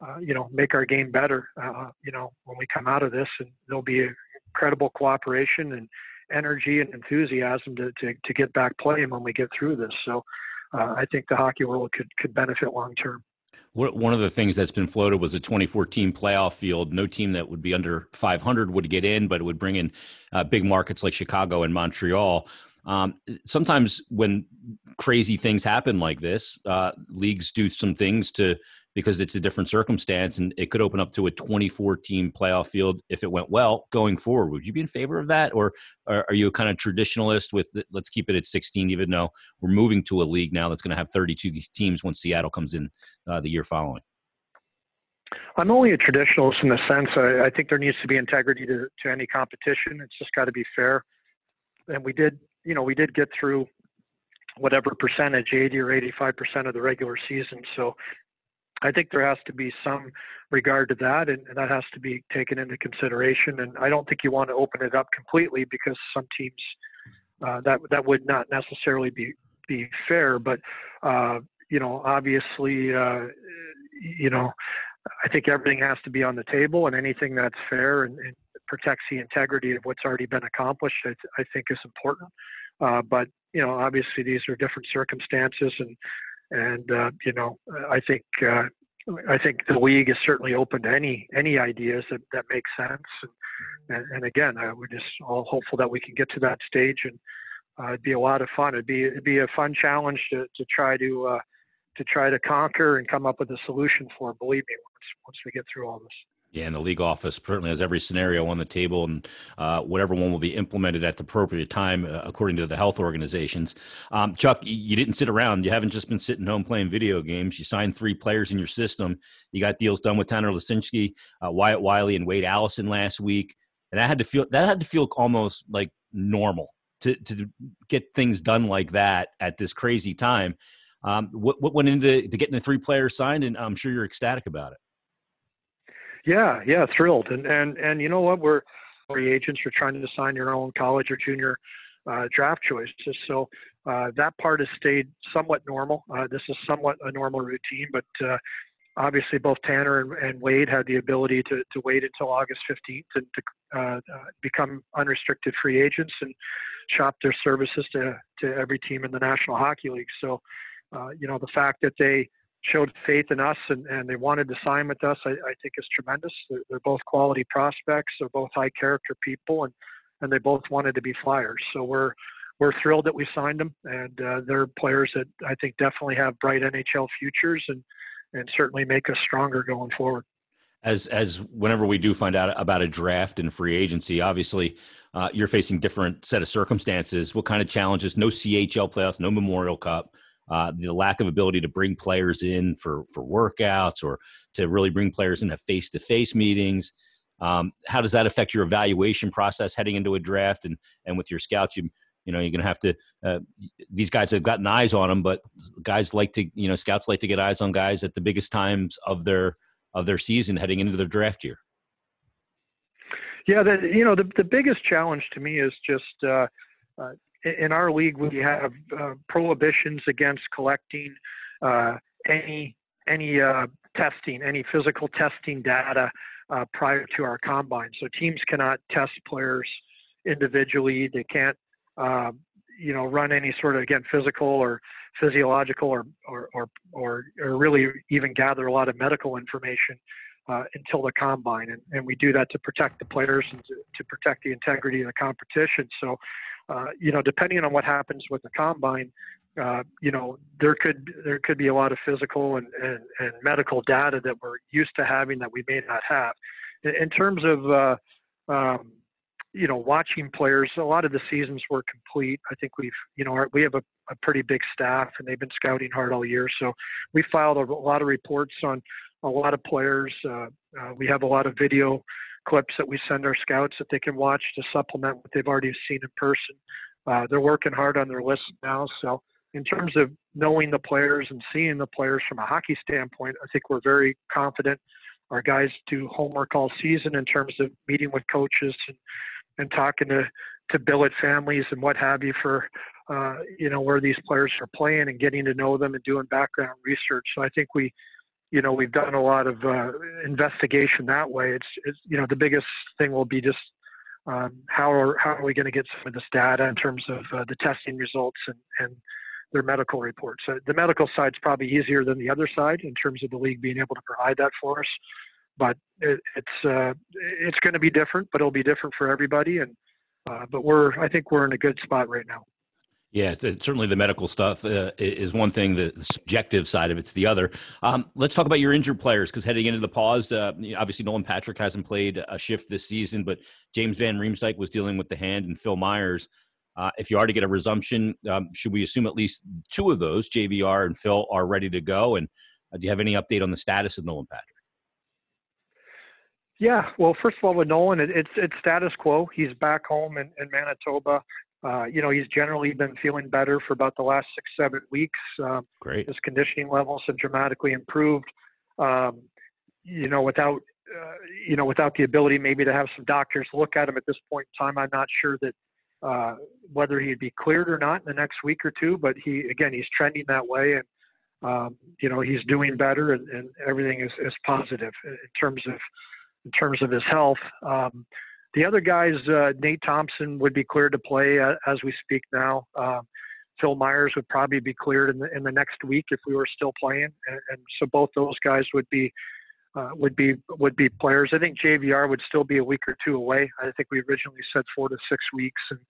Speaker 6: uh, you know, make our game better, uh, you know, when we come out of this, and there'll be incredible cooperation and energy and enthusiasm to, to, to get back playing when we get through this. So uh, I think the hockey world could, could benefit long term.
Speaker 2: One of the things that's been floated was a 2014 playoff field. No team that would be under 500 would get in, but it would bring in uh, big markets like Chicago and Montreal. Um, sometimes when crazy things happen like this, uh, leagues do some things to because it's a different circumstance and it could open up to a 24 team playoff field if it went well going forward. Would you be in favor of that? Or are, you a kind of traditionalist with let's keep it at 16, even though we're moving to a league now that's going to have 32 teams when Seattle comes in uh, the year following?
Speaker 6: I'm only a traditionalist in the sense I, I think there needs to be integrity to, to any competition. It's just got to be fair. And we did, you know, we did get through whatever percentage, 80 or 85 percent of the regular season. So I think there has to be some regard to that, and, and, that has to be taken into consideration. And I don't think you want to open it up completely because some teams uh, that that would not necessarily be be fair. But uh, you know, obviously, uh, you know, I think everything has to be on the table, and anything that's fair and, and protects the integrity of what's already been accomplished, I, th- I think is important. Uh, but you know, obviously, these are different circumstances, and and uh, you know, I think uh, I think the league is certainly open to any any ideas that, that make sense. And and, again, uh, we're just all hopeful that we can get to that stage, and uh, it'd be a lot of fun. It'd be it'd be a fun challenge to to try to uh, to try to conquer and come up with a solution for. Believe me, once once we get through all this.
Speaker 2: Yeah, and the league office certainly has every scenario on the table, and uh, whatever one will be implemented at the appropriate time, uh, according to the health organizations. Um, Chuck, you didn't sit around. You haven't just been sitting home playing video games. You signed three players in your system. You got deals done with Tanner Laczynski, uh, Wyatte Wylie, and Wade Allison last week, and that had to feel that had to feel almost like normal to to get things done like that at this crazy time. Um, what, what went into to getting the three players signed, and I'm sure you're ecstatic about it.
Speaker 6: Yeah, yeah, thrilled. And and and you know what? We're free agents. You're trying to sign your own college or junior uh, draft choices. So uh, that part has stayed somewhat normal. Uh, this is somewhat a normal routine, but uh, obviously both Tanner and, and, Wade had the ability to, to wait until August 15th and to uh, uh, become unrestricted free agents and shop their services to, to every team in the National Hockey League. So, you know, the fact that they showed faith in us and, and they wanted to sign with us, I, I think is tremendous. They're, they're, both quality prospects. They're both high character people, and and they both wanted to be Flyers. So we're we're thrilled that we signed them, and uh, they're players that I think definitely have bright NHL futures and and certainly make us stronger going forward.
Speaker 2: As as whenever we do find out about a draft and free agency, obviously uh, you're facing different set of circumstances. What kind of challenges? No CHL playoffs, no Memorial Cup uh, the lack of ability to bring players in for for workouts or to really bring players into face to face meetings. Um, how does that affect your evaluation process heading into a draft and and with your scouts? You you know you're going to have to. Uh, these guys have gotten eyes on them, but guys like to you know scouts like to get eyes on guys at the biggest times of their of their season heading into their draft year.
Speaker 6: Yeah, the, you know the the biggest challenge to me is just uh, uh, in our league we have uh, prohibitions against collecting uh, any any uh, testing, any physical testing data uh, prior to our combine. So teams cannot test players individually. They can't, uh, you know, run any sort of again physical or physiological or or or, or, or really even gather a lot of medical information. Uh, until the combine, and, and we do that to protect the players and to, to protect the integrity of the competition. So, uh, you know, depending on what happens with the combine, uh, you know, there could there could be a lot of physical and, and, and, medical data that we're used to having that we may not have. In, in terms of uh, um, you know watching players, a lot of the seasons were complete. I think we've you know our, we have a, a, pretty big staff and they've been scouting hard all year. So we filed a, a lot of reports on a lot of players. Uh, uh, we have a lot of video clips that we send our scouts that they can watch to supplement what they've already seen in person. Uh, they're working hard on their list now. So, in terms of knowing the players and seeing the players from a hockey standpoint, I think we're very confident. Our guys do homework all season in terms of meeting with coaches and, and talking to, to billet families and what have you for, uh, you know, where these players are playing and getting to know them and doing background research. So I think we, you know, we've done a lot of uh, investigation that way. It's, it's, you know, the biggest thing will be just um, how are how are we going to get some of this data in terms of uh, the testing results and, and their medical reports. So the medical side's probably easier than the other side in terms of the league being able to provide that for us. But it, it's uh, it's going to be different, but it'll be different for everybody. And uh, but we're I think we're in a good spot right now.
Speaker 2: Yeah, certainly the medical stuff uh, is one thing. The subjective side of it's the other. Um, let's talk about your injured players because heading into the pause, uh, obviously Nolan Patrick hasn't played a shift this season, but James Van Riemsdyk was dealing with the hand, and Phil Myers. Uh, if you are to get a resumption, um, should we assume at least two of those, JVR and Phil, are ready to go? And uh, do you have any update on the status of Nolan Patrick?
Speaker 6: Yeah, well, first of all, with Nolan, it, it's it's status quo. He's back home in, in Manitoba. Uh, you know, he's generally been feeling better for about the last six, seven weeks. Um,
Speaker 2: Great.
Speaker 6: His conditioning levels have dramatically improved. Um, you know, without uh, you know, without the ability maybe to have some doctors look at him at this point in time, I'm not sure that uh, whether he'd be cleared or not in the next week or two. But he, again, he's trending that way, and um, you know, he's doing better, and, and everything is, is positive in terms of in terms of his health. Um, the other guys, uh, Nate Thompson would be cleared to play uh, as we speak now. Um, Phil Myers would probably be cleared in the, in the next week if we were still playing, and, and so both those guys would be uh, would be would be players. I think JVR would still be a week or two away. I think we originally said four to six weeks, and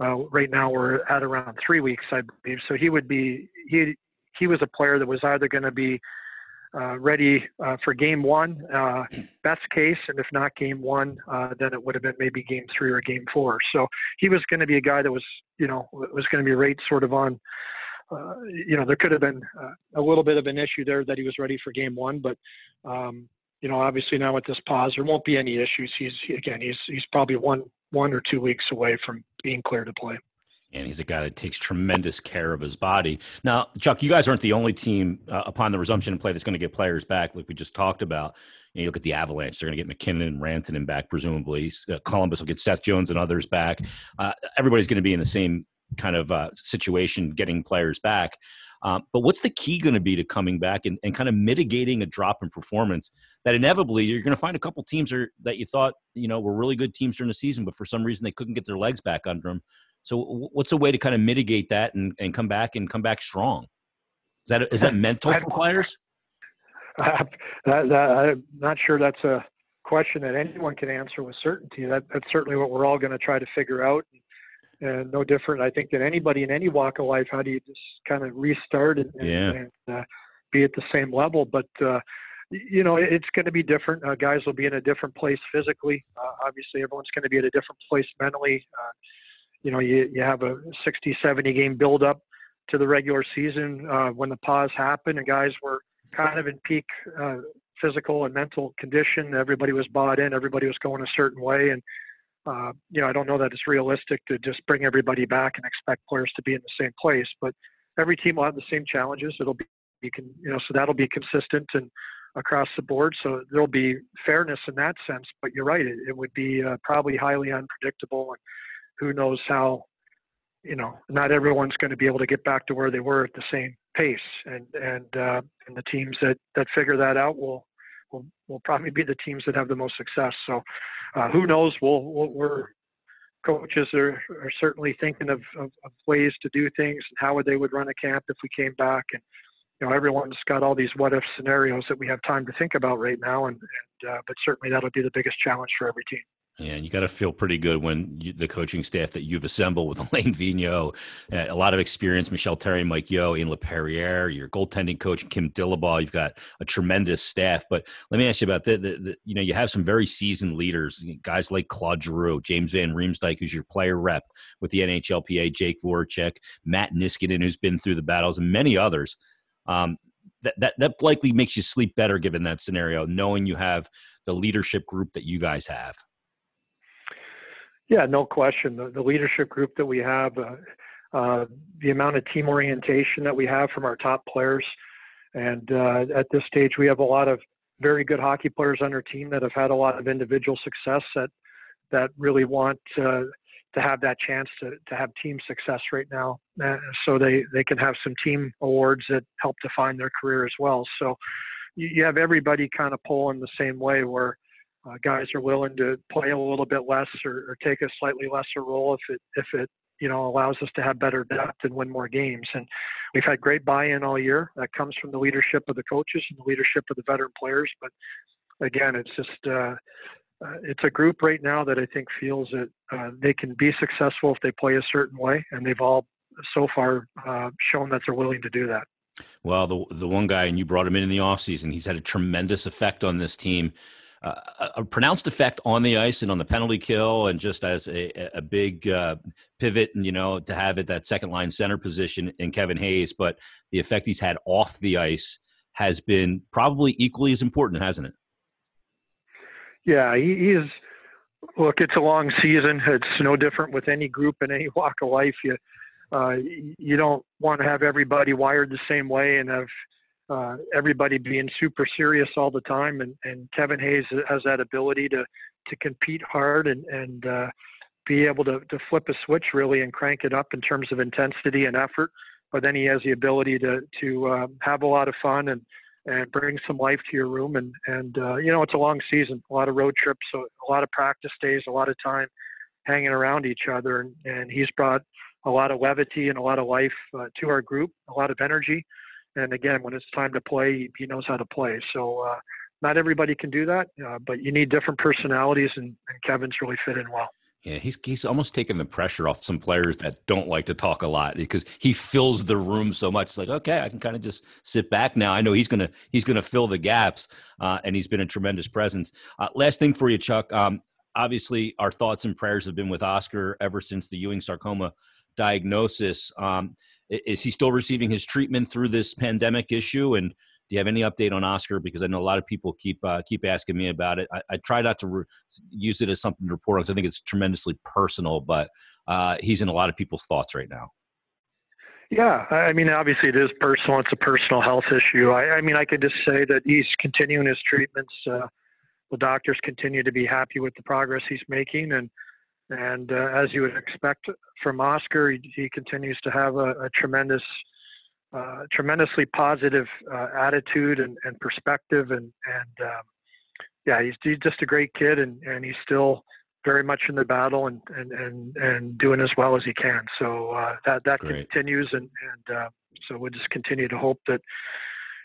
Speaker 6: uh, right now we're at around three weeks, I believe. So he would be he he was a player that was either going to be uh, ready uh, for game one, uh, best case, and if not game one, uh, then it would have been maybe game three or game four. So he was going to be a guy that was, you know, was going to be right sort of on. Uh, you know, there could have been uh, a little bit of an issue there that he was ready for game one, but um, you know, obviously now with this pause, there won't be any issues. He's again, he's he's probably one one or two weeks away from being clear to play
Speaker 2: and he's a guy that takes tremendous care of his body. Now, Chuck, you guys aren't the only team uh, upon the resumption of play that's going to get players back, like we just talked about. You, know, you look at the Avalanche; they're going to get MacKinnon and Rantanen back, presumably. Uh, Columbus will get Seth Jones and others back. Uh, everybody's going to be in the same kind of uh, situation, getting players back. Um, but what's the key going to be to coming back and, and kind of mitigating a drop in performance that inevitably you're going to find a couple teams are, that you thought you know were really good teams during the season, but for some reason they couldn't get their legs back under them. So what's a way to kind of mitigate that and, and come back and come back strong? Is that is that mental for players?
Speaker 6: Uh, that, that, I'm not sure that's a question that anyone can answer with certainty. That, that's certainly what we're all going to try to figure out. And no different, I think, than anybody in any walk of life. How do you just kind of restart and,
Speaker 2: yeah.
Speaker 6: and uh, be at the same level? But uh, you know, it's going to be different. Uh, guys will be in a different place physically. Uh, obviously, everyone's going to be at a different place mentally. Uh, you know, you, you have a 60, 70 game build-up to the regular season uh, when the pause happened and guys were kind of in peak uh, physical and mental condition. Everybody was bought in. Everybody was going a certain way. And, uh, you know, I don't know that it's realistic to just bring everybody back and expect players to be in the same place. But every team will have the same challenges. It'll be, you can, you know, so that'll be consistent and across the board. So there'll be fairness in that sense. But you're right. It, it would be uh, probably highly unpredictable. And, who knows how you know not everyone's going to be able to get back to where they were at the same pace. And and uh, and the teams that that figure that out will will will probably be the teams that have the most success. So uh, who knows? We'll, we'll we're coaches are, are certainly thinking of, of, of, ways to do things and how they would run a camp if we came back. And you know everyone's got all these what if scenarios that we have time to think about right now. And, and uh, but certainly that'll be the biggest challenge for every team
Speaker 2: and you got to feel pretty good when you, the coaching staff that you've assembled with Alain Vigneault, uh, a lot of experience, Michel Therrien, Mike Yeo, Ian LaPerriere, your goaltending coach, Kim Dillabaugh. You've got a tremendous staff. But let me ask you about the, you know, you have some very seasoned leaders, guys like Claude Giroux, James Van Riemsdyk, who's your player rep with the NHLPA, Jake Voracek, Matt Niskanen, who's been through the battles, and many others. Um, that, that, that likely makes you sleep better given that scenario, knowing you have the leadership group that you guys have.
Speaker 6: Yeah, no question. The, the leadership group that we have, uh, uh, the amount of team orientation that we have from our top players, and uh, at this stage, we have a lot of very good hockey players on our team that have had a lot of individual success that that really want uh, to have that chance to, to have team success right now. Uh, so they, they can have some team awards that help define their career as well. So you, you have everybody kind of pulling the same way where uh, guys are willing to play a little bit less or, or, take a slightly lesser role if it if it you know allows us to have better depth and win more games. And we've had great buy-in all year. That comes from the leadership of the coaches and the leadership of the veteran players. But again, it's just uh, uh, it's a group right now that I think feels that uh, they can be successful if they play a certain way, and they've all so far uh, shown that they're willing to do that.
Speaker 2: Well, the the one guy, and you brought him in in the offseason, he's had a tremendous effect on this team a pronounced effect on the ice and on the penalty kill, and just as a, a big uh, pivot, and you know, to have it that second line center position in Kevin Hayes. But the effect he's had off the ice has been probably equally as important, hasn't it?
Speaker 6: Yeah, he, is. Look, it's a long season. It's no different with any group in any walk of life. You uh, you don't want to have everybody wired the same way and have uh, everybody being super serious all the time. And, and Kevin Hayes has that ability to, to compete hard and, and uh, be able to, to flip a switch really and crank it up in terms of intensity and effort. But then he has the ability to, to uh, have a lot of fun and, and bring some life to your room. And, and uh, you know, it's a long season, a lot of road trips, so a lot of practice days, a lot of time hanging around each other. And, and he's brought a lot of levity and a lot of life uh, to our group, a lot of energy and again, when it's time to play, he knows how to play. So uh, not everybody can do that, uh, but you need different personalities, and, and Kevin's really fit in well.
Speaker 2: Yeah, he's he's almost taken the pressure off some players that don't like to talk a lot because he fills the room so much. It's like, okay, I can kind of just sit back now. I know he's gonna he's gonna fill the gaps, uh, and he's been a tremendous presence. Uh, last thing for you, Chuck. Um, obviously, our thoughts and prayers have been with Oskar ever since the Ewing sarcoma diagnosis. Um, is he still receiving his treatment through this pandemic issue? And do you have any update on Oskar? Because I know a lot of people keep uh, keep asking me about it. I, I try not to re- use it as something to report on because I think it's tremendously personal, but uh, he's in a lot of people's thoughts right now.
Speaker 6: Yeah, I mean, obviously it is personal. It's a personal health issue. I, I mean, I could just say that he's continuing his treatments. Uh, the doctors continue to be happy with the progress he's making, and and uh, as you would expect from Oskar, he, he continues to have a, a tremendous uh, tremendously positive uh, attitude and, and, perspective, and and um, yeah, he's, he's just a great kid, and, and he's still very much in the battle and and and, and doing as well as he can. So uh, that that great. continues, and and uh, so we'll just continue to hope that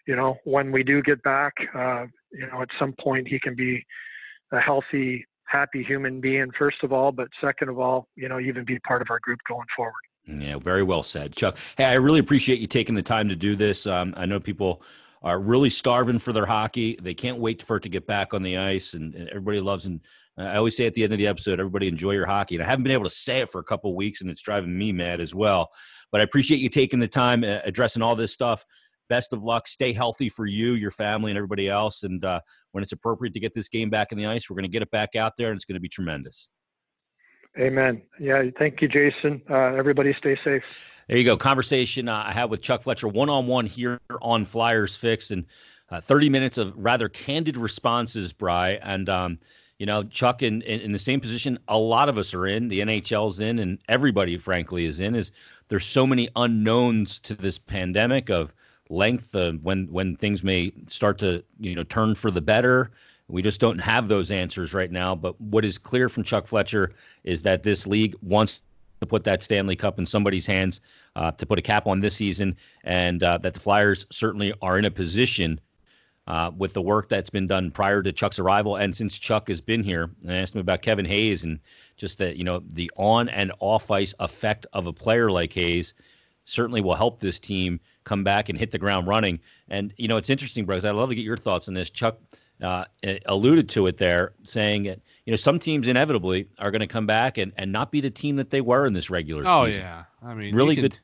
Speaker 6: you know when we do get back, uh, you know, at some point he can be a healthy, happy human being first of all, but second of all, you know, even be part of our group going forward.
Speaker 2: Yeah, very well said, Chuck. Hey, I really appreciate you taking the time to do this. Um, I know people are really starving for their hockey. They can't wait for it to get back on the ice, and, and everybody loves. And I always say at the end of the episode, everybody enjoy your hockey. And I haven't been able to say it for a couple weeks, and it's driving me mad as well. But I appreciate you taking the time uh, addressing all this stuff. Best of luck. Stay healthy for you, your family, and everybody else. And uh, when it's appropriate to get this game back in the ice, we're going to get it back out there, and it's going to be tremendous.
Speaker 6: Amen. Yeah, thank you, Jason. Uh, everybody stay safe.
Speaker 2: There you go. Conversation uh, I had with Chuck Fletcher one on one here on Flyers Fix and uh, 30 minutes of rather candid responses, Bry. And, um, you know, Chuck in, in, in, the same position a lot of us are in, the NHL's in, and everybody, frankly, is in, is there's so many unknowns to this pandemic of length, uh, when, when things may start to, you know, turn for the better. We just don't have those answers right now. But what is clear from Chuck Fletcher is that this league wants to put that Stanley Cup in somebody's hands uh, to put a cap on this season, and uh, that the Flyers certainly are in a position uh, with the work that's been done prior to Chuck's arrival and since Chuck has been here. And I asked him about Kevin Hayes and just that you know the on and off ice effect of a player like Hayes certainly will help this team come back and hit the ground running. And you know it's interesting, Brooks. I'd love to get your thoughts on this. Chuck uh, alluded to it there, saying that you know some teams inevitably are going to come back and, and not be the team that they were in this regular
Speaker 3: oh,
Speaker 2: season.
Speaker 3: Oh yeah, I mean
Speaker 2: really good.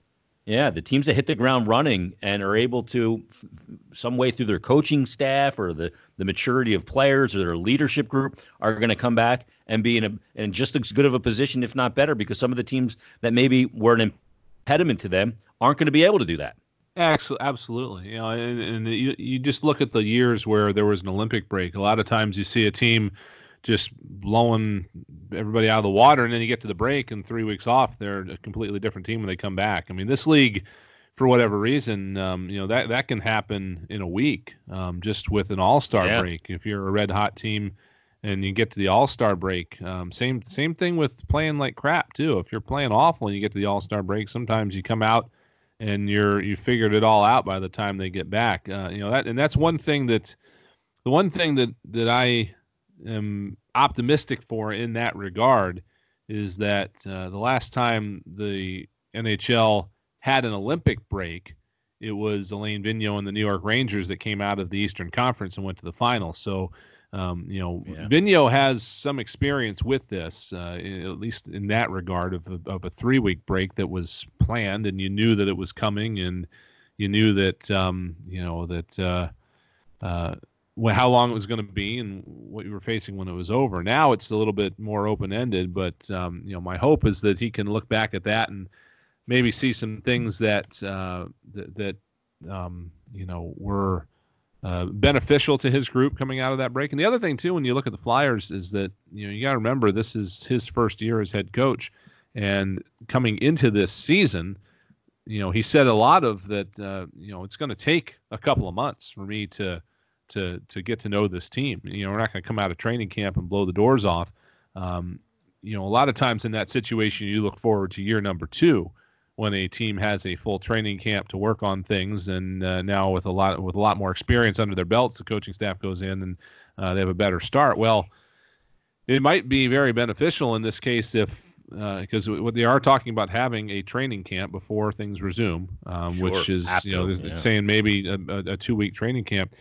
Speaker 2: Yeah, the teams that hit the ground running and are able to, f- some way through their coaching staff or the, the maturity of players or their leadership group, are going to come back and be in a in just as good of a position, if not better, because some of the teams that maybe were an impediment to them aren't going to be able to do that.
Speaker 3: Absolutely, you know, and, and you, you just look at the years where there was an Olympic break. A lot of times you see a team just blowing everybody out of the water, and then you get to the break and three weeks off, they're a completely different team when they come back. I mean, this league, for whatever reason, um, you know that that can happen in a week, um, just with an All Star yeah. break. If you're a red hot team and you get to the All Star break, um, same same thing with playing like crap too. If you're playing awful and you get to the All Star break, sometimes you come out and you're you figured it all out by the time they get back. Uh, you know that, and that's one thing that the one thing that that I am optimistic for in that regard is that uh, the last time the NHL had an Olympic break, it was Alain Vigneault and the New York Rangers that came out of the Eastern Conference and went to the finals. So um, you know, yeah. Has some experience with this, uh, at least in that regard, of a, of a three week break that was planned, and you knew that it was coming, and you knew that um, you know that uh, uh, how long it was going to be and what you were facing when it was over. Now it's a little bit more open ended, but um, you know, my hope is that he can look back at that and maybe see some things that uh, that, that um, you know were uh, beneficial to his group coming out of that break. And the other thing too, when you look at the Flyers, is that you know you got to remember this is his first year as head coach, and coming into this season, you know he said a lot of that. Uh, you know it's going to take a couple of months for me to to to get to know this team. You know we're not going to come out of training camp and blow the doors off. Um, you know a lot of times in that situation you look forward to year number two when a team has a full training camp to work on things, and uh, now with a lot with a lot more experience under their belts, the coaching staff goes in and uh, they have a better start. Well, it might be very beneficial in this case if because uh, they are talking about having a training camp before things resume, um, sure, which is you know yeah. saying maybe a, a, a two week training camp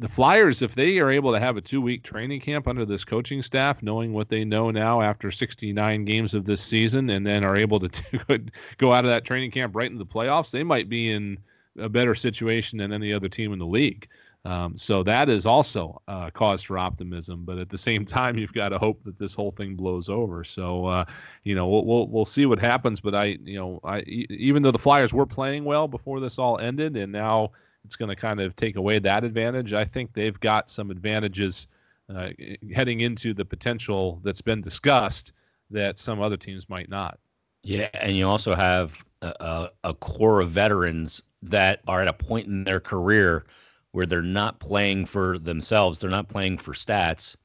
Speaker 3: the Flyers, if they are able to have a two week training camp under this coaching staff, knowing what they know now after 69 games of this season, and then are able to go out of that training camp right into the playoffs, they might be in a better situation than any other team in the league. Um, so that is also uh, cause for optimism. But at the same time, you've got to hope that this whole thing blows over. So uh, you know we'll, we'll, we'll see what happens. But I you know I even though the Flyers were playing well before this all ended, and now it's going to kind of take away that advantage. I think they've got some advantages uh, heading into the potential that's been discussed that some other teams might not.
Speaker 2: Yeah, and you also have a, a, core of veterans that are at a point in their career where they're not playing for themselves, they're not playing for stats.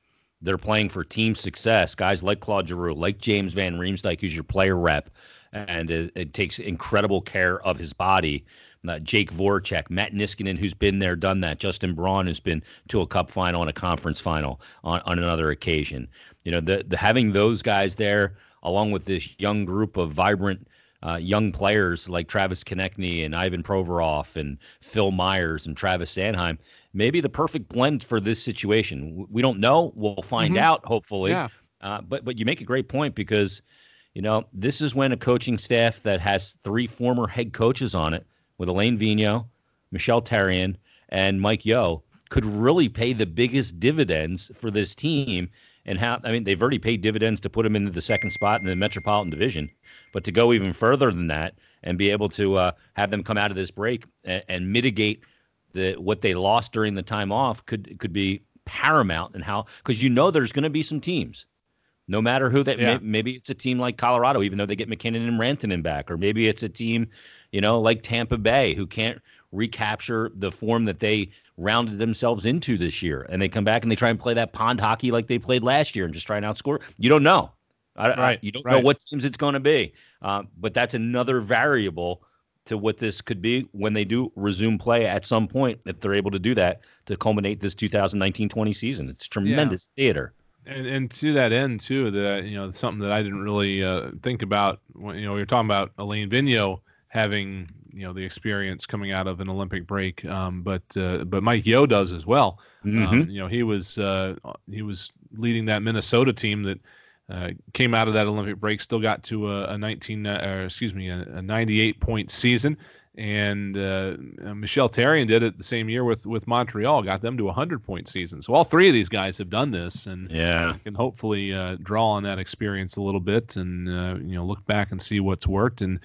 Speaker 2: They're playing for team success. Guys like Claude Giroux, like James Van Riemsdyk, who's your player rep, and it, it takes incredible care of his body uh, Jake Voracek, Matt Niskanen, who's been there, done that. Justin Braun, who's been to a Cup final and a conference final on, on another occasion. You know, the, the having those guys there, along with this young group of vibrant uh, young players like Travis Konecny and Ivan Provorov and Phil Myers and Travis Sanheim, maybe the perfect blend for this situation. We don't know. We'll find mm-hmm. out, hopefully. Yeah. Uh, but but you make a great point because, you know, this is when a coaching staff that has three former head coaches on it with Alain Vigneault, Michel Therrien, and Mike Yeo could really pay the biggest dividends for this team. And how, I mean, they've already paid dividends to put them into the second spot in the Metropolitan Division, but to go even further than that and be able to uh, have them come out of this break and, and mitigate the what they lost during the time off could could be paramount and how because you know there's going to be some teams no matter who that yeah. may, maybe it's a team like Colorado, even though they get MacKinnon and Rantanen back, or maybe it's a team you know, like Tampa Bay, who can't recapture the form that they rounded themselves into this year. And they come back and they try and play that pond hockey like they played last year and just try and outscore. You don't know. I, right. I, you don't right. know what teams it's going to be. Uh, but that's another variable to what this could be when they do resume play at some point, if they're able to do that to culminate this 2019-20 season. It's tremendous yeah. theater.
Speaker 3: And, and to that end too, that you know something that I didn't really uh, think about when you know we were talking about Alain Vigneault having you know the experience coming out of an Olympic break. Um, but uh, but Mike Yeo does as well. Mm-hmm. Um, you know he was uh, he was leading that Minnesota team that uh, came out of that Olympic break, still got to a, a 19 uh, excuse me a, a, 98 point season. And uh, Michel Therrien did it the same year with with Montreal, got them to a hundred point season. So all three of these guys have done this, and
Speaker 2: yeah,
Speaker 3: can hopefully uh, draw on that experience a little bit, and you know look back and see what's worked. And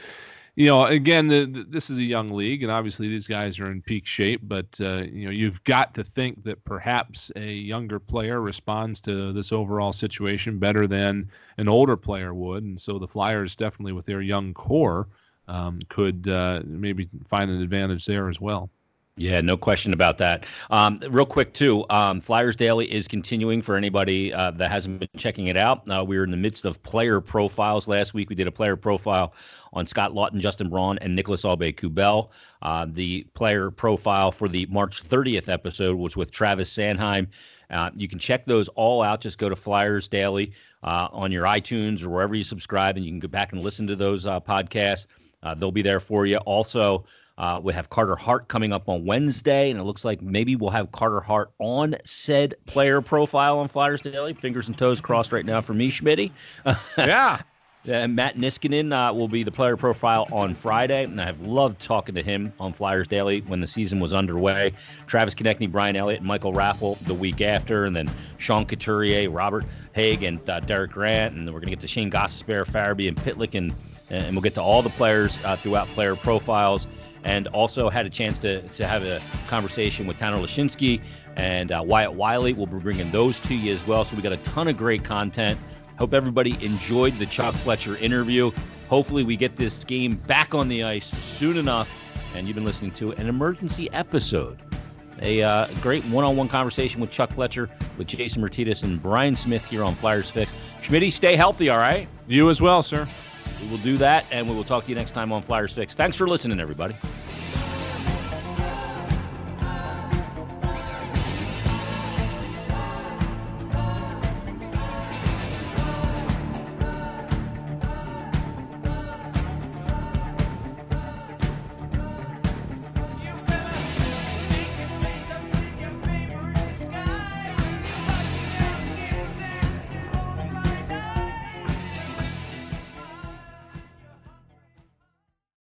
Speaker 3: you know, again, the, the, this is a young league, and obviously these guys are in peak shape. But uh, you know, you've got to think that perhaps a younger player responds to this overall situation better than an older player would, and so the Flyers definitely, with their young core, um, could uh, maybe find an advantage there as well.
Speaker 2: Yeah, no question about that. Um, real quick, too, um, Flyers Daily is continuing for anybody uh, that hasn't been checking it out. Uh, we were in the midst of player profiles last week. We did a player profile on Scott Laughton, Justin Braun, and Nicholas Aube-Kubel. Uh, the player profile for the March 30th episode was with Travis Sanheim. Uh, you can check those all out. Just go to Flyers Daily uh, on your iTunes or wherever you subscribe, and you can go back and listen to those uh, they'll be there for you. Also, uh, we have Carter Hart coming up on Wednesday, and it looks like maybe we'll have Carter Hart on said player profile on Flyers Daily. Fingers and toes crossed right now for me, Schmitty.
Speaker 3: yeah.
Speaker 2: And Matt Niskanen uh, will be the player profile on Friday, and I've loved talking to him on Flyers Daily when the season was underway. Travis Konecny, Brian Elliott, and Michael Raffl the week after, and then Sean Couturier, Robert Hägg, and uh, Derek Grant, and then we're going to get to Shane Gostisbehere, Farabee, and Pitlick, and, and we'll get to all the players uh, throughout player profiles and also had a chance to, to have a conversation with Tanner Laczynski and uh, Wyatte Wylie. We'll be bringing those to you as well. So we got a ton of great content. Hope everybody enjoyed the Chuck Fletcher interview. Hopefully, we get this game back on the ice soon enough. And you've been listening to an emergency episode. A uh, great one on one conversation with Chuck Fletcher, with Jason Martinez, and Brian Smith here on Flyers Fix. Schmitty, stay healthy, all right?
Speaker 3: You as well, sir.
Speaker 2: We will do that, and we will talk to you next time on Flyers Fix. Thanks for listening, everybody.